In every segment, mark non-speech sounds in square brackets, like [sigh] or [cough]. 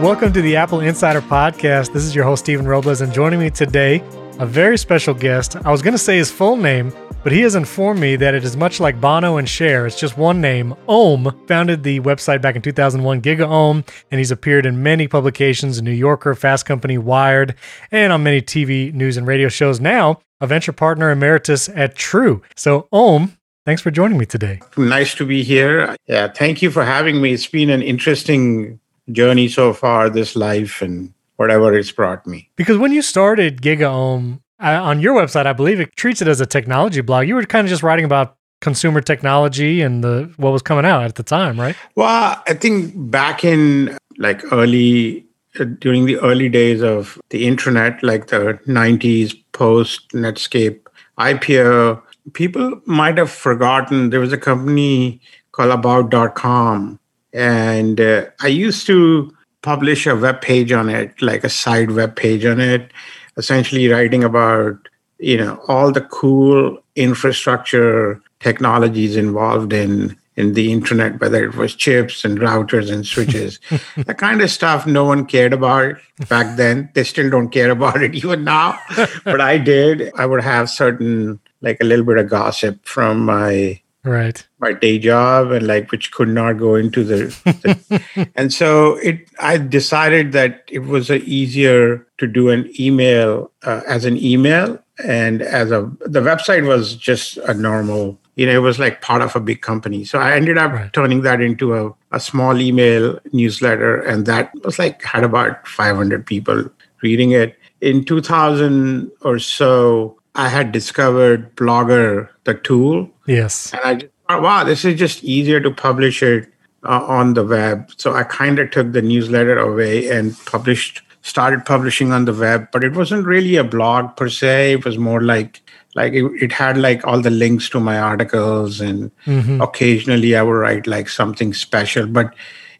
Welcome to the Apple Insider Podcast. This is your host, Stephen Robles, and joining me today, a very special guest. I was going to say his full name, but he has informed me that it is much like Bono and Cher. It's just one name. Om founded the website back in 2001, GigaOM, and he's appeared in many publications New Yorker, Fast Company, Wired, and on many TV, news, and radio shows. Now, a venture partner emeritus at True. So, Om, thanks for joining me today. Nice to be here. Yeah, thank you for having me. It's been an interesting journey so far, this life, and whatever it's brought me. Because when you started GigaOM, on your website, I believe it treats it as a technology blog. You were kind of just writing about consumer technology and the what was coming out at the time, right? Well, I think back in like early uh, during the early days of the internet, like the 90s post Netscape IPO, people might have forgotten there was a company called about.com and uh, I used to publish a web page on it, like a side web page on it essentially writing about you know all the cool infrastructure technologies involved in in the internet whether it was chips and routers and switches. [laughs] The kind of stuff no one cared about back then. They still don't care about it [laughs] even now but i did. I would have certain like a little bit of gossip from my right. my day job and like which could not go into the, the [laughs] and so it i decided that it was easier to do an email uh, as an email and as a the website was just a normal you know it was like part of a big company. So i ended up right. turning that into a, a small email newsletter and that was like had about 500 people reading it. In 2000 or so I had discovered Blogger, the tool. Yes. And I just thought, wow, this is just easier to publish it uh, on the web. So I kind of took the newsletter away and published, started publishing on the web. But it wasn't really a blog per se. It was more like, like it, it had like all the links to my articles, and mm-hmm. occasionally I would write like something special. But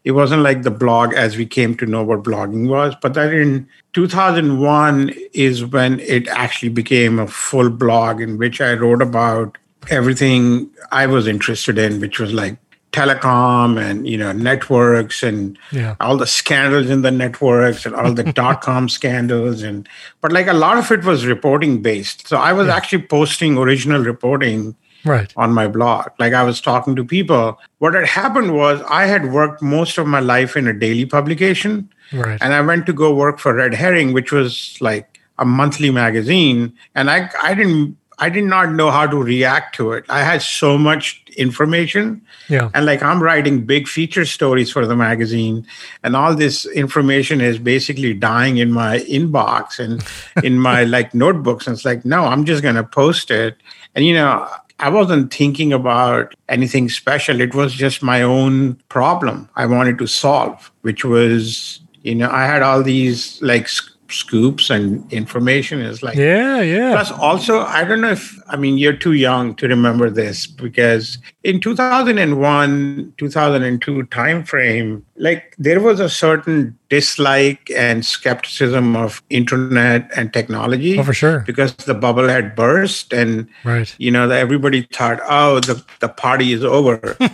it wasn't like the blog as we came to know what blogging was. But that in 2001 is when it actually became a full blog in which I wrote about everything I was interested in, which was like telecom and you know networks and yeah. all the scandals in the networks and all the [laughs] dot com scandals and but like a lot of it was reporting based so i was yeah. actually posting original reporting right on my blog like i was talking to people what had happened was i had worked most of my life in a daily publication Right. And I went to go work for Red Herring, which was like a monthly magazine. And I, I didn't, I did not know how to react to it. I had so much information. Yeah. And like I'm writing big feature stories for the magazine, and all this information is basically dying in my inbox and in my [laughs] like notebooks. And it's like, no, I'm just gonna post it. And you know, I wasn't thinking about anything special. It was just my own problem I wanted to solve, which was you know i had all these like scoops and information is like yeah yeah plus also i don't know if i mean you're too young to remember this because in 2001 2002 time frame like there was a certain dislike and skepticism of internet and technology oh, for sure. because the bubble had burst and right. you know everybody thought oh the, the party is over. [laughs]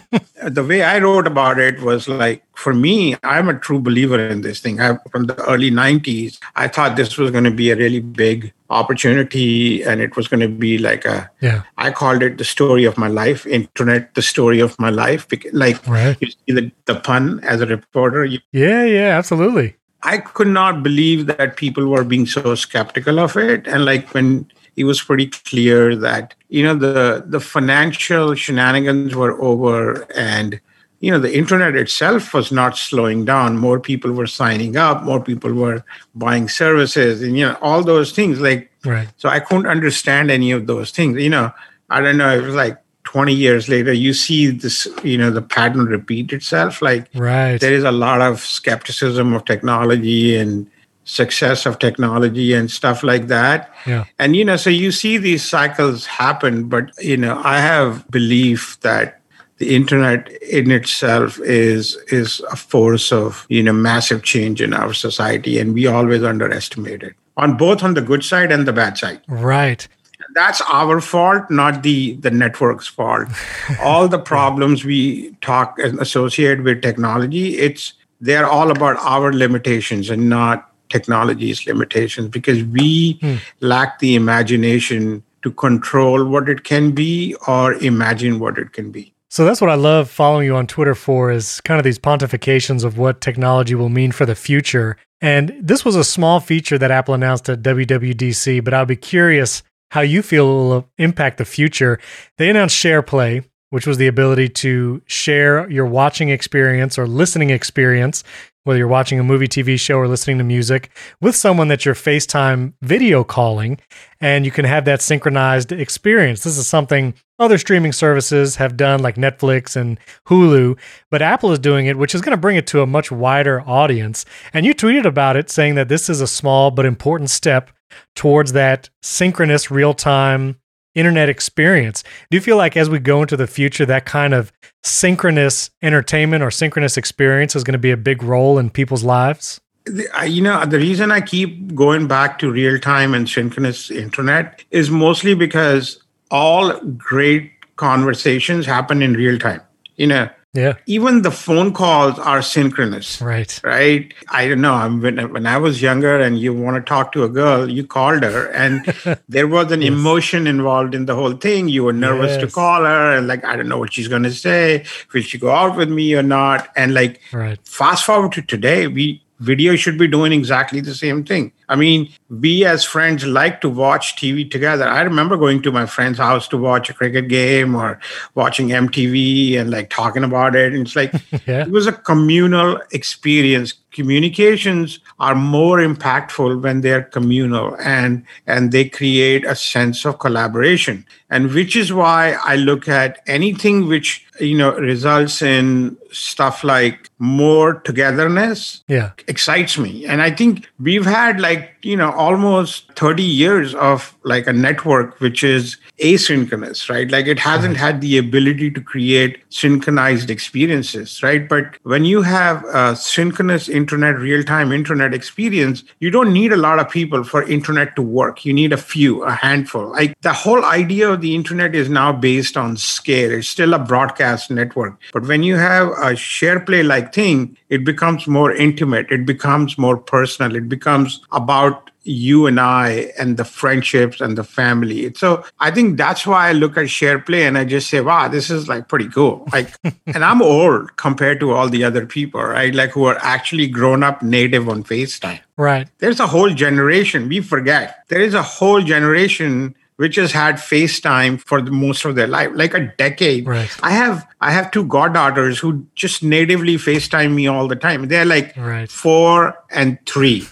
The way i wrote about it was like for me i'm a true believer in this thing. I, from the early 90s i thought this was going to be a really big opportunity and it was going to be like a yeah i called it the story of my life internet the story of my life like right. you see the, the pun as a reporter you, yeah yeah absolutely i could not believe that people were being so skeptical of it and like when it was pretty clear that you know the the financial shenanigans were over and you know the internet itself was not slowing down. More people were signing up. More people were buying services and you know all those things like right. so i couldn't understand any of those things. You know i don't know it was like 20 years later you see this you know the pattern repeat itself. Like right. there is a lot of skepticism of technology and success of technology and stuff like that. Yeah. And you know so you see these cycles happen but you know i have belief that the internet in itself is is a force of you know massive change in our society and we always underestimate it on both on the good side and the bad side right that's our fault not the the network's fault [laughs] all the problems we talk and associate with technology it's they're all about our limitations and not technology's limitations because we hmm. lack the imagination to control what it can be or imagine what it can be. So that's what I love following you on Twitter for is kind of these pontifications of what technology will mean for the future. And this was a small feature that Apple announced at WWDC, but I'll be curious how you feel it will impact the future. They announced SharePlay, which was the ability to share your watching experience or listening experience whether you're watching a movie, TV show, or listening to music with someone that you're FaceTime video calling, and you can have that synchronized experience. This is something other streaming services have done, like Netflix and Hulu, but Apple is doing it, which is going to bring it to a much wider audience. And you tweeted about it saying that this is a small but important step towards that synchronous real time internet experience. Do you feel like as we go into the future, that kind of synchronous entertainment or synchronous experience is going to be a big role in people's lives? You know, the reason I keep going back to real time and synchronous internet is mostly because all great conversations happen in real time. You know, yeah. Even the phone calls are synchronous. Right. Right. I don't know. I'm, when, when I was younger and you want to talk to a girl, you called her and [laughs] there was an yes. emotion involved in the whole thing. You were nervous yes. to call her and like, I don't know what she's going to say. Will she go out with me or not? And like, right. fast forward to today, we, video should be doing exactly the same thing. I mean, we as friends like to watch TV together. I remember going to my friend's house to watch a cricket game or watching MTV and like talking about it. And it's like, [laughs] yeah. it was a communal experience. Communications are more impactful when they're communal and, and they create a sense of collaboration. And which is why I look at anything which, you know, results in stuff like more togetherness. Yeah. Excites me. And I think we've had like you know almost 30 years of like a network which is asynchronous right like it hasn't had the ability to create synchronized experiences right but when you have a synchronous internet real-time internet experience you don't need a lot of people for internet to work. You need a few a handful. Like the whole idea of the internet is now based on scale. It's still a broadcast network. But when you have a share play like thing it becomes more intimate. It becomes more personal. It becomes about you and I and the friendships and the family. So I think that's why I look at share play and I just say, wow, this is like pretty cool. Like, [laughs] and I'm old compared to all the other people, right? Like who are actually grown up native on FaceTime. Right. There's a whole generation. We forget. There is a whole generation which has had FaceTime for the most of their life, like a decade. Right. I have I have two goddaughters who just natively FaceTime me all the time. They're like right. four and three.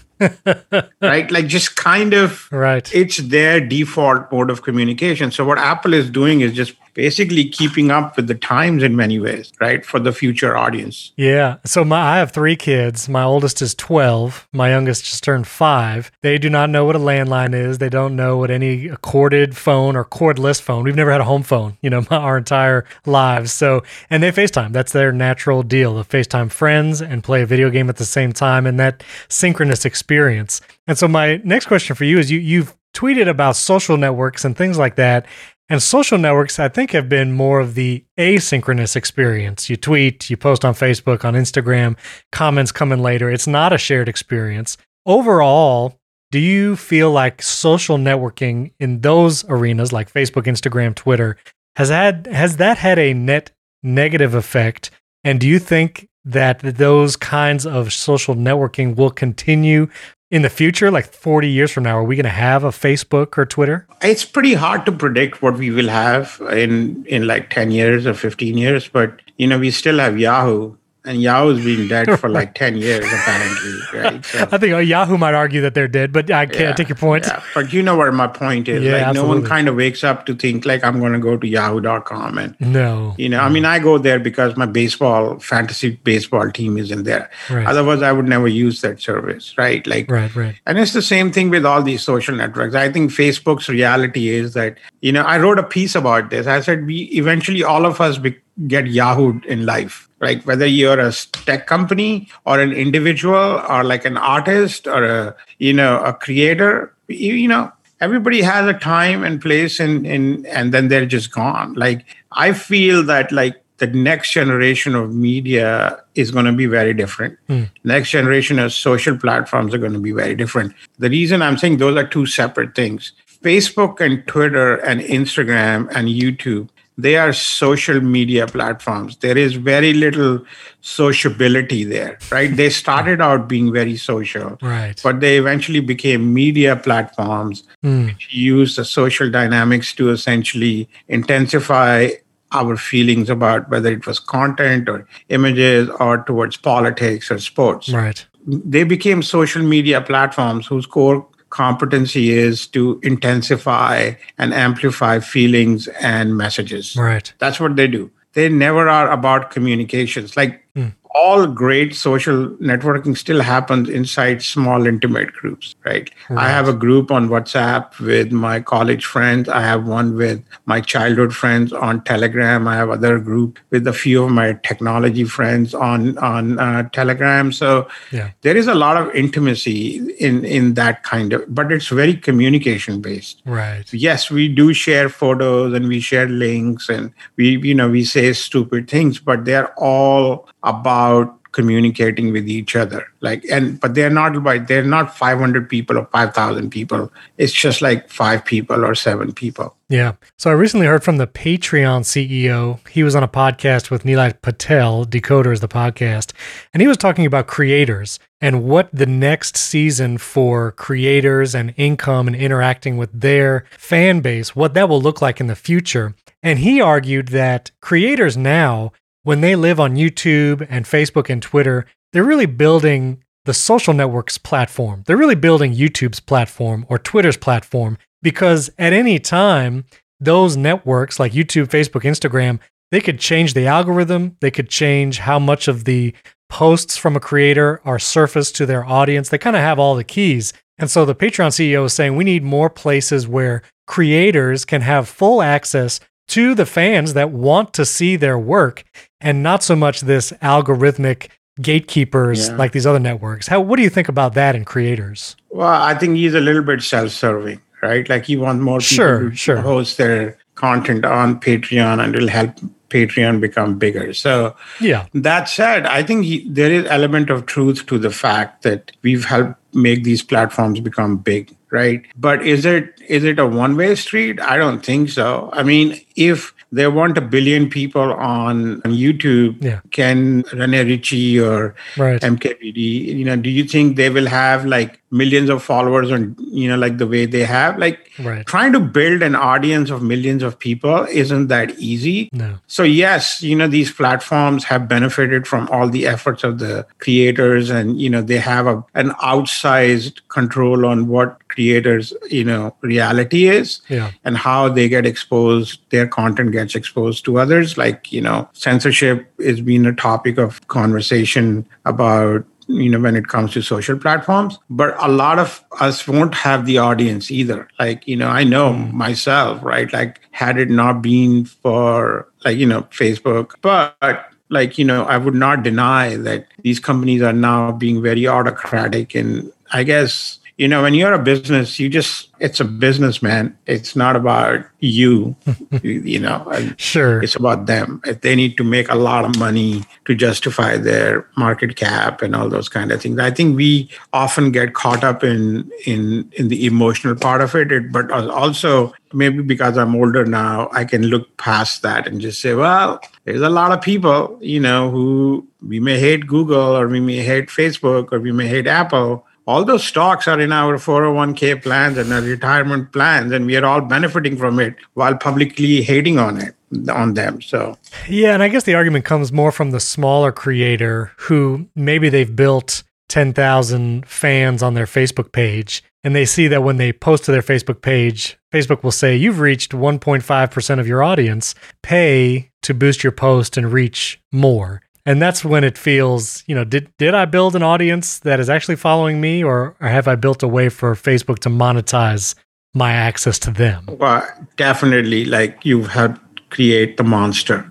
Right? Like just kind of right. it's their default mode of communication. So what apple is doing is just basically keeping up with the times in many ways, right? For the future audience. Yeah. So my I have three kids. My oldest is 12. My youngest just turned five. They do not know what a landline is. They don't know what any corded phone or cordless phone. We've never had a home phone, you know, [laughs] our entire lives. So, and they FaceTime. That's their natural deal. They FaceTime friends and play a video game at the same time and that synchronous experience. And so my next question for you is you you've tweeted about social networks and things like that. And social networks, I think, have been more of the asynchronous experience. You tweet, you post on Facebook, on Instagram, comments come in later. It's not a shared experience. Overall, do you feel like social networking in those arenas like Facebook, Instagram, Twitter has had has that had a net negative effect? And do you think that those kinds of social networking will continue in the future, like 40 years from now, are we going to have a Facebook or Twitter? It's pretty hard to predict what we will have in in like 10 years or 15 years, but you know, we still have Yahoo and Yahoo's been dead for [laughs] like 10 years, apparently, right? So, [laughs] I think oh, Yahoo might argue that they're dead, but I can't yeah, take your point. Yeah. But you know where my point is. Yeah, like, absolutely. no one kind of wakes up to think, like, I'm going to go to yahoo.com. And, no. You know, no. I mean, I go there because my baseball, fantasy baseball team is in there. Right. Otherwise, I would never use that service, right? Like, right, right. And it's the same thing with all these social networks. I think Facebook's reality is that, you know, I wrote a piece about this. I said, we eventually, all of us be- get yahooed in life like whether you're a tech company or an individual or like an artist or a you know a creator you, you know everybody has a time and place and and and then they're just gone like i feel that like the next generation of media is going to be very different. Mm. Next generation of social platforms are going to be very different. The reason I'm saying those are two separate things. Facebook and Twitter and Instagram and YouTube they are social media platforms. There is very little sociability there, right? They started out being very social, right? But they eventually became media platforms mm. which use the social dynamics to essentially intensify our feelings about whether it was content or images or towards politics or sports. Right. They became social media platforms whose core competency is to intensify and amplify feelings and messages. Right. That's what they do. They never are about communications. Like mm all great social networking still happens inside small intimate groups right? right? i have a group on whatsapp with my college friends i have one with my childhood friends on telegram i have other group with a few of my technology friends on on uh, telegram so yeah. there is a lot of intimacy in in that kind of but it's very communication based right yes we do share photos and we share links and we you know we say stupid things but they're all about communicating with each other. Like and but they're not like they're not 500 people or 5000 people. It's just like five people or seven people. Yeah. So i recently heard from the patreon ceo he was on a podcast with nilay patel decoder is the podcast and he was talking about creators and what the next season for creators and income and interacting with their fan base what that will look like in the future. And he argued that creators now when they live on YouTube and Facebook and Twitter, they're really building the social networks platform. They're really building YouTube's platform or Twitter's platform because at any time, those networks like YouTube, Facebook, Instagram, they could change the algorithm. They could change how much of the posts from a creator are surfaced to their audience. They kind of have all the keys. And so the Patreon CEO is saying we need more places where creators can have full access to the fans that want to see their work and not so much this algorithmic gatekeepers yeah. like these other networks. How what do you think about that in creators? Well, I think he's a little bit self-serving, right? Like he wants more people sure, to sure. host their content on Patreon and it'll help Patreon become bigger. So yeah. That said, I think he, there is element of truth to the fact that we've helped make these platforms become big right but is it is it a one way street i don't think so i mean if there weren't a billion people on, YouTube, yeah. can Rene Ritchie or right. MKBHD, you know, do you think they will have like millions of followers on, you know, like the way they have? Like right. trying to build an audience of millions of people isn't that easy. No. So yes, you know, these platforms have benefited from all the efforts of the creators and, you know, they have a, an outsized control on what creators you know reality is yeah. and how they get exposed their content gets exposed to others. Like you know censorship has been a topic of conversation about you know when it comes to social platforms. But a lot of us won't have the audience either. Like you know i know mm. myself right? Like had it not been for like you know facebook. But like you know i would not deny that these companies are now being very autocratic and i guess you know when you're a business you just it's a business man it's not about you [laughs] you know sure. it's about them. If they need to make a lot of money to justify their market cap and all those kind of things i think we often get caught up in in in the emotional part of it. But also maybe because i'm older now i can look past that and just say well there's a lot of people you know who we may hate google or we may hate facebook or we may hate apple all those stocks are in our 401k plans and our retirement plans and we are all benefiting from it while publicly hating on it on them so. Yeah and i guess the argument comes more from the smaller creator who maybe they've built 10,000 fans on their Facebook page and they see that when they post to their Facebook page Facebook will say you've reached 1.5% of your audience. Pay to boost your post and reach more and that's when it feels you know did did i build an audience that is actually following me or, or have i built a way for facebook to monetize my access to them well definitely like you've helped create the monster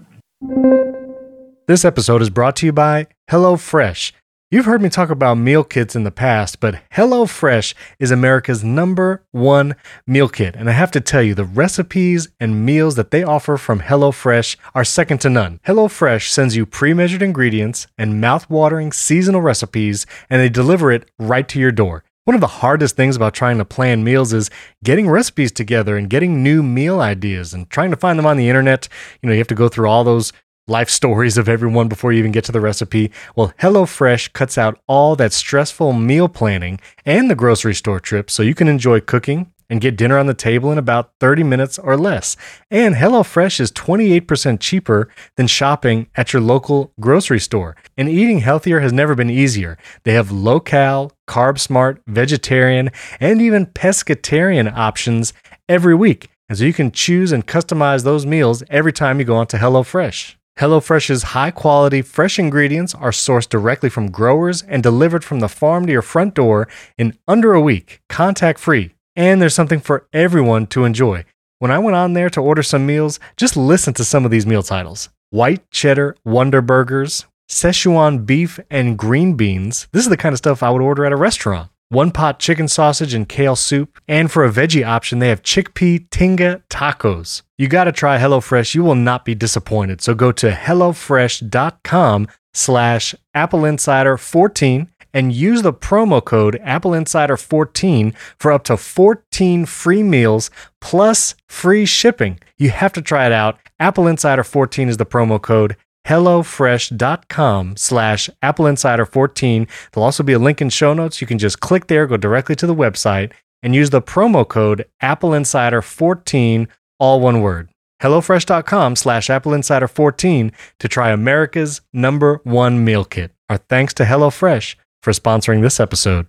this episode is brought to you by HelloFresh. You've heard me talk about meal kits in the past, but HelloFresh is America's number one meal kit. And I have to tell you, the recipes and meals that they offer from HelloFresh are second to none. HelloFresh sends you pre measured ingredients and mouth-watering seasonal recipes, and they deliver it right to your door. One of the hardest things about trying to plan meals is getting recipes together and getting new meal ideas and trying to find them on the internet. You know, you have to go through all those life stories of everyone before you even get to the recipe. Well, HelloFresh cuts out all that stressful meal planning and the grocery store trips so you can enjoy cooking and get dinner on the table in about 30 minutes or less. And HelloFresh is 28% cheaper than shopping at your local grocery store. And eating healthier has never been easier. They have low cal, carb smart, vegetarian, and even pescatarian options every week. And so you can choose and customize those meals every time you go on onto HelloFresh. HelloFresh's high quality, fresh ingredients are sourced directly from growers and delivered from the farm to your front door in under a week, contact free and there's something for everyone to enjoy. When I went on there to order some meals, just listen to some of these meal titles White Cheddar Wonder Burgers, Szechuan Beef and Green Beans. This is the kind of stuff I would order at a restaurant. One pot chicken sausage and kale soup. And for a veggie option, they have chickpea tinga tacos. You got to try HelloFresh. You will not be disappointed. So go to HelloFresh.com slash Apple Insider 14 and use the promo code Apple Insider 14 for up to 14 free meals plus free shipping. You have to try it out. Apple Insider 14 is the promo code hellofresh.com slash apple insider 14 there'll also be a link in show notes you can just click there go directly to the website and use the promo code apple insider 14 all one word hellofresh.com slash apple insider 14 to try america's number one meal kit our thanks to hellofresh for sponsoring this episode.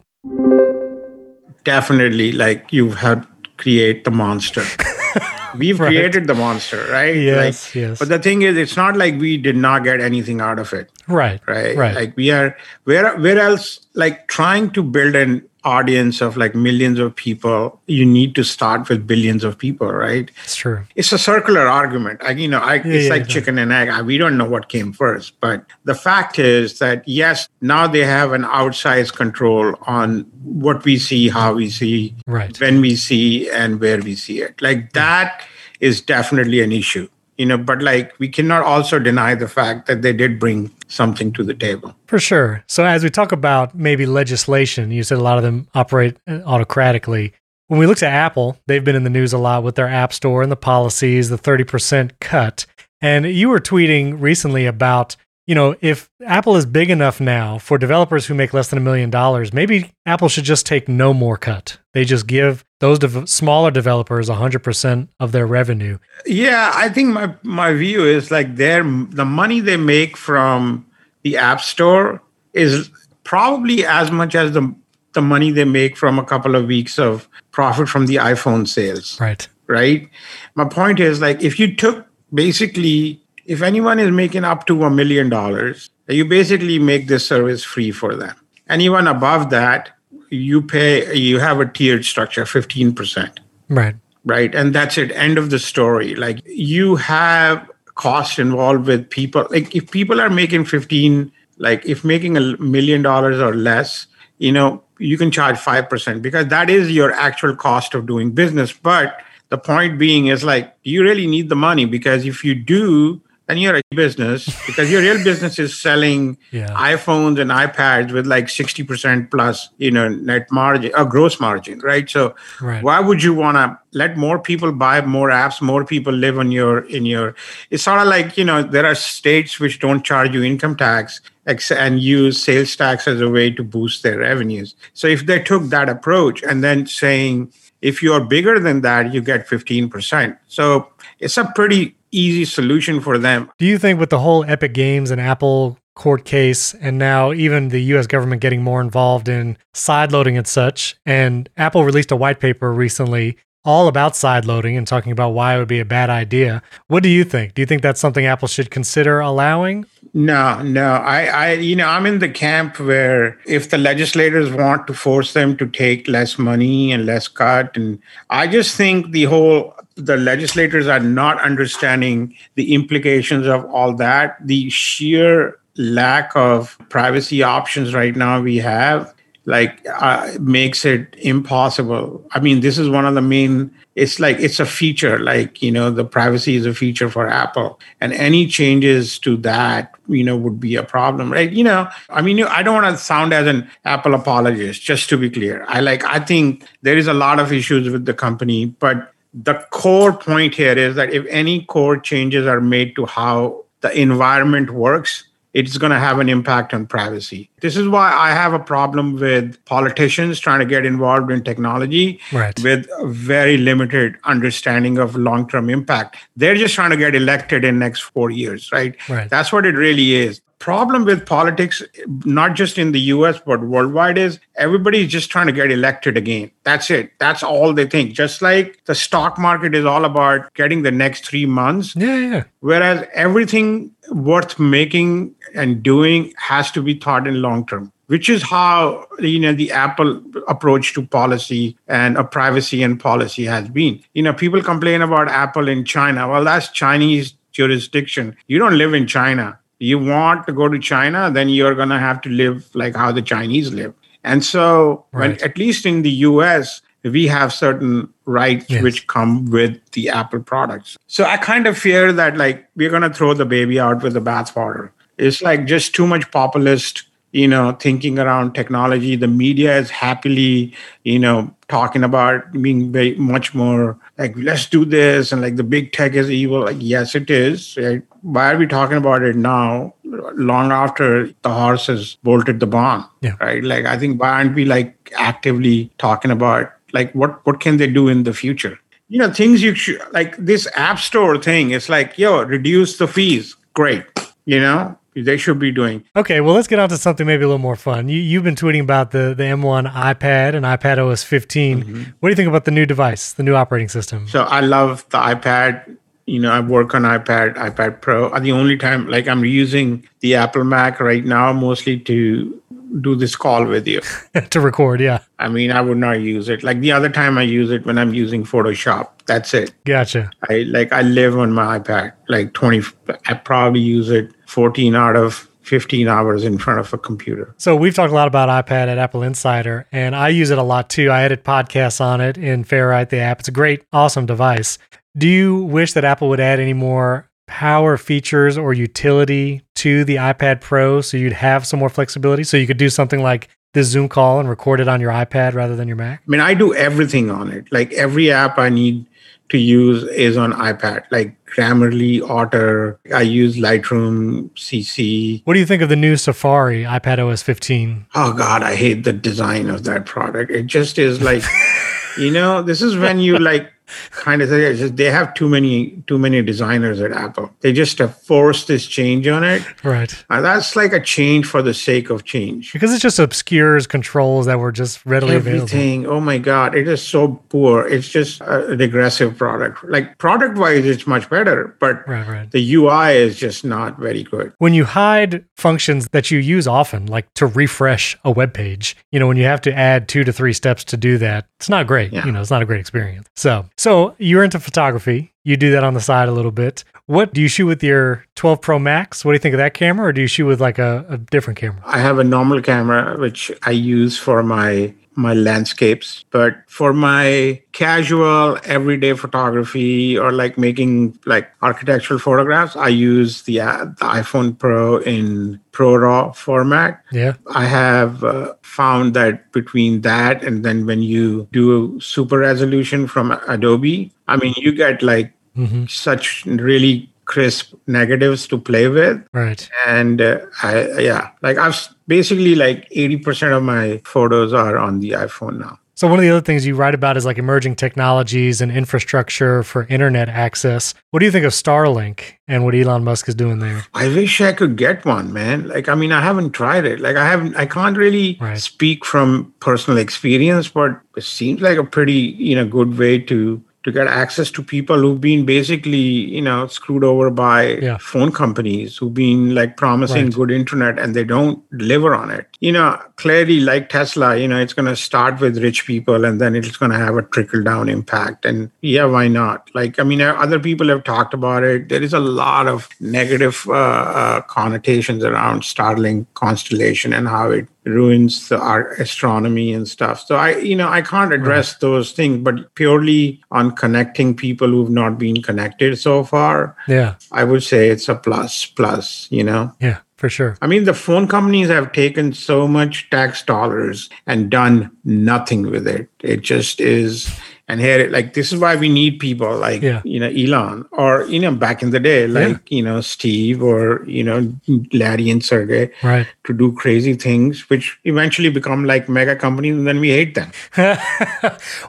Definitely, like you've had create the monster. [laughs] We've right. created the monster, right? Yes, like, yes. But the thing is, it's not like we did not get anything out of it. Right. Right. Right. Like we are where where else like trying to build an audience of like millions of people, you need to start with billions of people, right? It's true. It's a circular argument. I, you know, I, yeah, it's yeah, like yeah. chicken and egg. I, we don't know what came first, but the fact is that yes, now they have an outsized control on what we see, how we see, right. when we see, and where we see it. Like that is definitely an issue you know but like we cannot also deny the fact that they did bring something to the table. For sure. So as we talk about maybe legislation you said a lot of them operate uh, autocratically. When we look at apple they've been in the news a lot with their app store and the policies the 30% cut. And you were tweeting recently about you know, if Apple is big enough now for developers who make less than a million dollars, maybe Apple should just take no more cut. They just give those dev- smaller developers 100% of their revenue. Yeah, I think my my view is like their the money they make from the App Store is probably as much as the the money they make from a couple of weeks of profit from the iPhone sales. Right. Right? My point is like if you took basically if anyone is making up to a million dollars, you basically make this service free for them. Anyone above that, you pay, you have a tiered structure, 15%. Right. Right. And that's it. End of the story. Like you have costs involved with people. Like if people are making 15, like if making a million dollars or less, you know, you can charge 5% because that is your actual cost of doing business. But the point being is like, do you really need the money? Because if you do, then you're a business because your real business is selling [laughs] yeah. iPhones and iPads with like 60% plus, you know, net margin or gross margin, right? So right. why would you want to let more people buy more apps, more people live on your in your it's sort of like, you know, there are states which don't charge you income tax and use sales tax as a way to boost their revenues. So if they took that approach and then saying if you're bigger than that, you get 15%. So it's a pretty easy solution for them. Do you think with the whole Epic Games and Apple court case and now even the US government getting more involved in sideloading and such and Apple released a white paper recently all about sideloading and talking about why it would be a bad idea. What do you think? Do you think that's something Apple should consider allowing? No, no. I, I, you know, I'm in the camp where if the legislators want to force them to take less money and less cut, and I just think the whole the legislators are not understanding the implications of all that. The sheer lack of privacy options right now we have like uh, makes it impossible. I mean this is one of the main it's like it's a feature like you know the privacy is a feature for apple. And any changes to that you know would be a problem right? You know i mean i don't want to sound as an apple apologist just to be clear. I like i think there is a lot of issues with the company but the core point here is that if any core changes are made to how the environment works it's going to have an impact on privacy. This is why I have a problem with politicians trying to get involved in technology right. with very limited understanding of long-term impact. They're just trying to get elected in next 4 years, right? right? That's what it really is. Problem with politics not just in the US but worldwide is everybody's just trying to get elected again. That's it. That's all they think. Just like the stock market is all about getting the next 3 months. Yeah, yeah. Whereas everything worth making and doing has to be thought in long term which is how you know the apple approach to policy and a privacy and policy has been you know people complain about apple in china well that's chinese jurisdiction you don't live in china you want to go to china then you're going to have to live like how the chinese live and so right. when at least in the us we have certain rights yes. which come with the Apple products. So I kind of fear that like we're gonna throw the baby out with the bathwater. It's like just too much populist, you know, thinking around technology. The media is happily, you know, talking about being very much more like let's do this and like the big tech is evil. Like yes, it is. Right? Why are we talking about it now? Long after the horse has bolted the barn, yeah. right? Like I think why aren't we like actively talking about like what what can they do in the future you know things you should like this app store thing it's like yo reduce the fees great you know they should be doing. Okay well let's get on to something maybe a little more fun. You, you've been tweeting about the, the m1 ipad and ipad os 15 mm-hmm. what do you think about the new device the new operating system? So i love the ipad. You know, I work on iPad, iPad Pro. The only time, like, I'm using the Apple Mac right now mostly to do this call with you. [laughs] To record yeah. I mean i would not use it. Like the other time i use it when i'm using photoshop that's it. Gotcha. I like i live on my ipad like 20 i probably use it 14 out of 15 hours in front of a computer. So we've talked a lot about iPad at Apple Insider, and I use it a lot too. I edit podcasts on it in Ferrite, the app. It's a great, awesome device. Do you wish that Apple would add any more power features or utility to the iPad Pro so you'd have some more flexibility so you could do something like this Zoom call and record it on your iPad rather than your Mac? I mean, I do everything on it. Like every app I need to use is on iPad, like Grammarly, Otter. I use Lightroom, CC. What do you think of the new Safari iPad OS 15? Oh God, I hate the design of that product. It just is like, [laughs] you know, this is when you like kind of say just they have too many too many designers at Apple. They just have forced this change on it. Right. And that's like a change for the sake of change. Because it just obscures controls that were just readily Everything. available. Oh my God. It is so poor. It's just a regressive product. Like product wise, it's much better, but right, right. the UI is just not very good. When you hide functions that you use often, like to refresh a web page, you know, when you have to add two to three steps to do that, it's not great. Yeah. You know, it's not a great experience. So so you're into photography. You do that on the side a little bit. What do you shoot with your 12 Pro Max? What do you think of that camera, or do you shoot with like a, a different camera? I have a normal camera which I use for my my landscapes. But for my casual everyday photography or like making like architectural photographs i use the, uh, the iphone pro in ProRAW format. Yeah. I have uh, found that between that and then when you do super resolution from adobe i mean you get like mm-hmm. such really crisp negatives to play with. Right. And uh, I, yeah, like I've basically like 80% of my photos are on the iPhone now. So one of the other things you write about is like emerging technologies and infrastructure for internet access. What do you think of Starlink and what Elon Musk is doing there? I wish I could get one, man. Like I mean, I haven't tried it. Like I haven't I can't really right. speak from personal experience, but it seems like a pretty, you know, good way to to get access to people who've been basically you know screwed over by yeah. phone companies who've been like promising right. good internet and they don't deliver on it you know, clearly like Tesla, you know, it's going to start with rich people and then it's going to have a trickle down impact. And yeah, why not? Like, I mean, other people have talked about it. There is a lot of negative uh, uh, connotations around Starlink constellation and how it ruins the our astronomy and stuff. So I, you know, I can't address right. those things, but purely on connecting people who've not been connected so far. Yeah. I would say it's a plus plus, you know? Yeah for sure. I mean, the phone companies have taken so much tax dollars and done nothing with it. It just is and here it like this is why we need people like yeah. you know elon or you know back in the day like yeah. you know steve or you know larry and sergey right to do crazy things which eventually become like mega companies and then we hate them [laughs]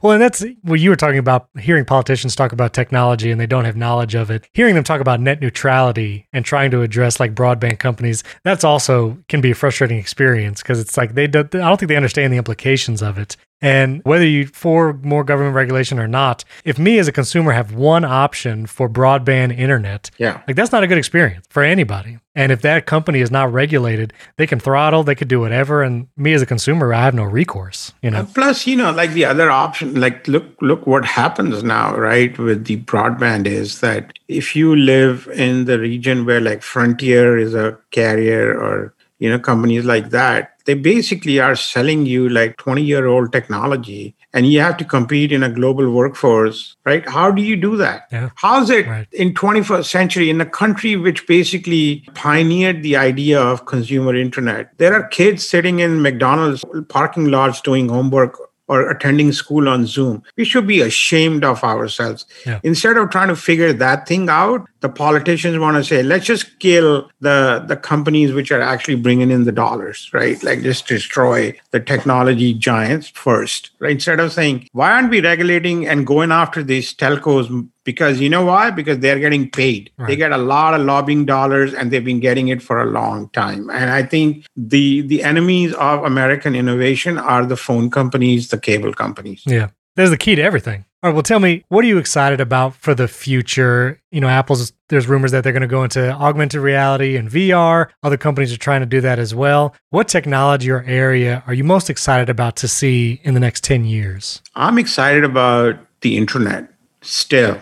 well and that's what you were talking about hearing politicians talk about technology and they don't have knowledge of it hearing them talk about net neutrality and trying to address like broadband companies that's also can be a frustrating experience because it's like they do, i don't think they understand the implications of it and whether you for more government regulation or not, if me as a consumer have one option for broadband internet, yeah, like that's not a good experience for anybody. And if that company is not regulated, they can throttle, they could do whatever. And me as a consumer, I have no recourse. You know. And plus, you know, like the other option, like look, look what happens now, right? With the broadband is that if you live in the region where like Frontier is a carrier or you know companies like that they basically are selling you like 20 year old technology and you have to compete in a global workforce right how do you do that yeah. how's it right. in 21st century in a country which basically pioneered the idea of consumer internet there are kids sitting in mcdonald's parking lots doing homework or attending school on Zoom. We should be ashamed of ourselves. Yeah. Instead of trying to figure that thing out, the politicians want to say, let's just kill the, the companies which are actually bringing in the dollars, right? Like just destroy the technology giants first, right? Instead of saying, why aren't we regulating and going after these telcos because you know why because they're getting paid right. they get a lot of lobbying dollars and they've been getting it for a long time and i think the the enemies of american innovation are the phone companies the cable companies yeah there's the key to everything. All right well tell me what are you excited about for the future? You know apple's there's rumors that they're going to go into augmented reality and vr other companies are trying to do that as well. What technology or area are you most excited about to see in the next 10 years? I'm excited about the internet still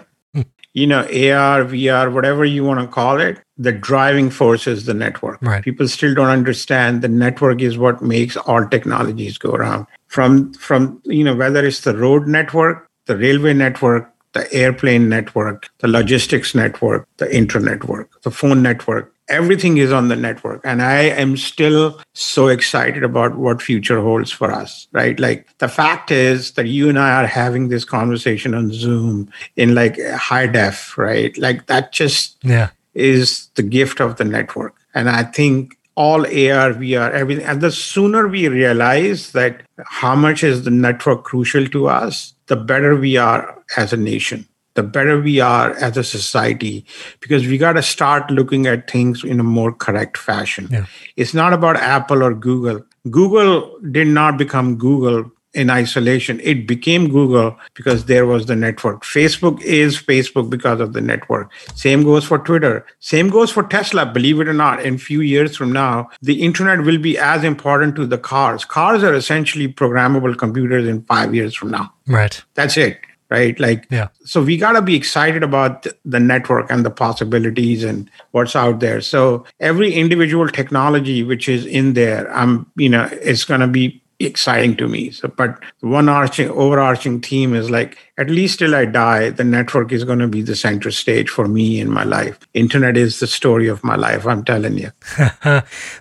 you know, AR, VR, whatever you want to call it, the driving force is the network. Right. People still don't understand the network is what makes all technologies go around. From from you know, whether it's the road network, the railway network, the airplane network, the logistics network, the internet network, the phone network, everything is on the network. And i am still so excited about what future holds for us right? Like the fact is that you and i are having this conversation on zoom in like high def right? Like that just yeah. is the gift of the network. And i think all AR, VR, everything. And the sooner we realize that how much is the network crucial to us, the better we are as a nation the better we are as a society because we got to start looking at things in a more correct fashion. Yeah. It's not about Apple or Google. Google did not become Google in isolation. It became Google because there was the network. Facebook is Facebook because of the network. Same goes for Twitter. Same goes for Tesla. Believe it or not, in few years from now, the internet will be as important to the cars. Cars are essentially programmable computers in five years from now. Right. That's it right? Like yeah. so we got to be excited about the network and the possibilities and what's out there. So every individual technology which is in there i'm you know it's going to be exciting to me. So but one arching overarching theme is like at least till i die the network is going to be the center stage for me in my life. Internet is the story of my life i'm telling you. [laughs]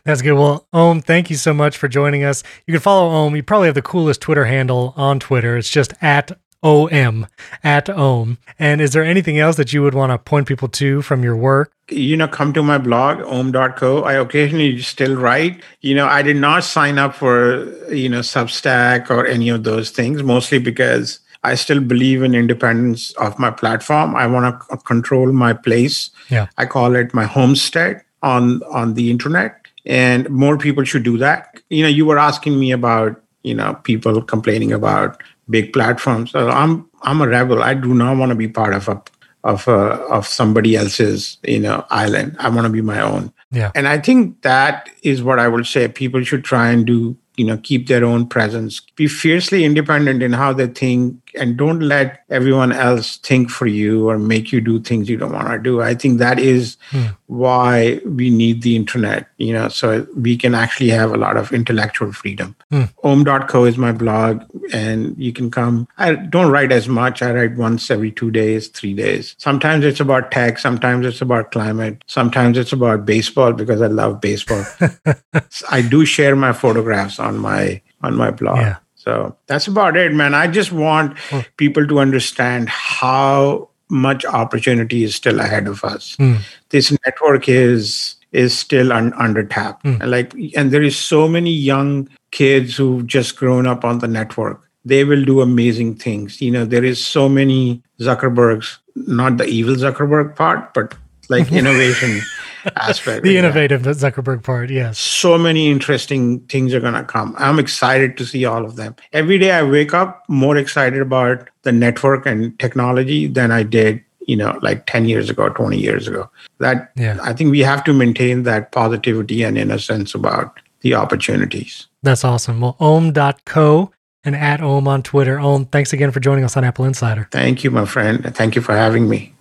That's good. Well om thank you so much for joining us. You can follow om you probably have the coolest twitter handle on twitter. It's just at OM at OM. And is there anything else that you would want to point people to from your work? You know, come to my blog, om.co. I occasionally still write. You know, I did not sign up for, you know, Substack or any of those things, mostly because I still believe in independence of my platform. I want to control my place. Yeah. I call it my homestead on on the internet. And more people should do that. You know, you were asking me about, you know, people complaining about big platforms. So I'm I'm a rebel. I do not want to be part of a of a, of somebody else's you know island. I want to be my own. Yeah. And I think that is what I would say people should try and do you know keep their own presence be fiercely independent in how they think and don't let everyone else think for you or make you do things you don't want to do. I think that is hmm. why we need the internet you know so we can actually have a lot of intellectual freedom. Hmm. om.co is my blog and you can come. I don't write as much. I write once every two days three days. Sometimes it's about tech sometimes it's about climate sometimes it's about baseball because i love baseball. [laughs] I do share my photographs on my on my blog. Yeah. So that's about it, man. I just want mm. people to understand how much opportunity is still ahead of us. Mm. This network is is still un- under tap. Mm. Like, and there is so many young kids who've just grown up on the network. They will do amazing things. You know, there is so many Zuckerbergs, not the evil Zuckerberg part, but like [laughs] innovation aspect. [laughs] the innovative that. Zuckerberg part, yes. So many interesting things are going to come. I'm excited to see all of them. Every day I wake up more excited about the network and technology than I did, you know, like 10 years ago, 20 years ago. That yeah. I think we have to maintain that positivity and innocence about the opportunities. That's awesome. Well, om.co and at Om on Twitter. Om, thanks again for joining us on AppleInsider. Thank you, my friend. Thank you for having me.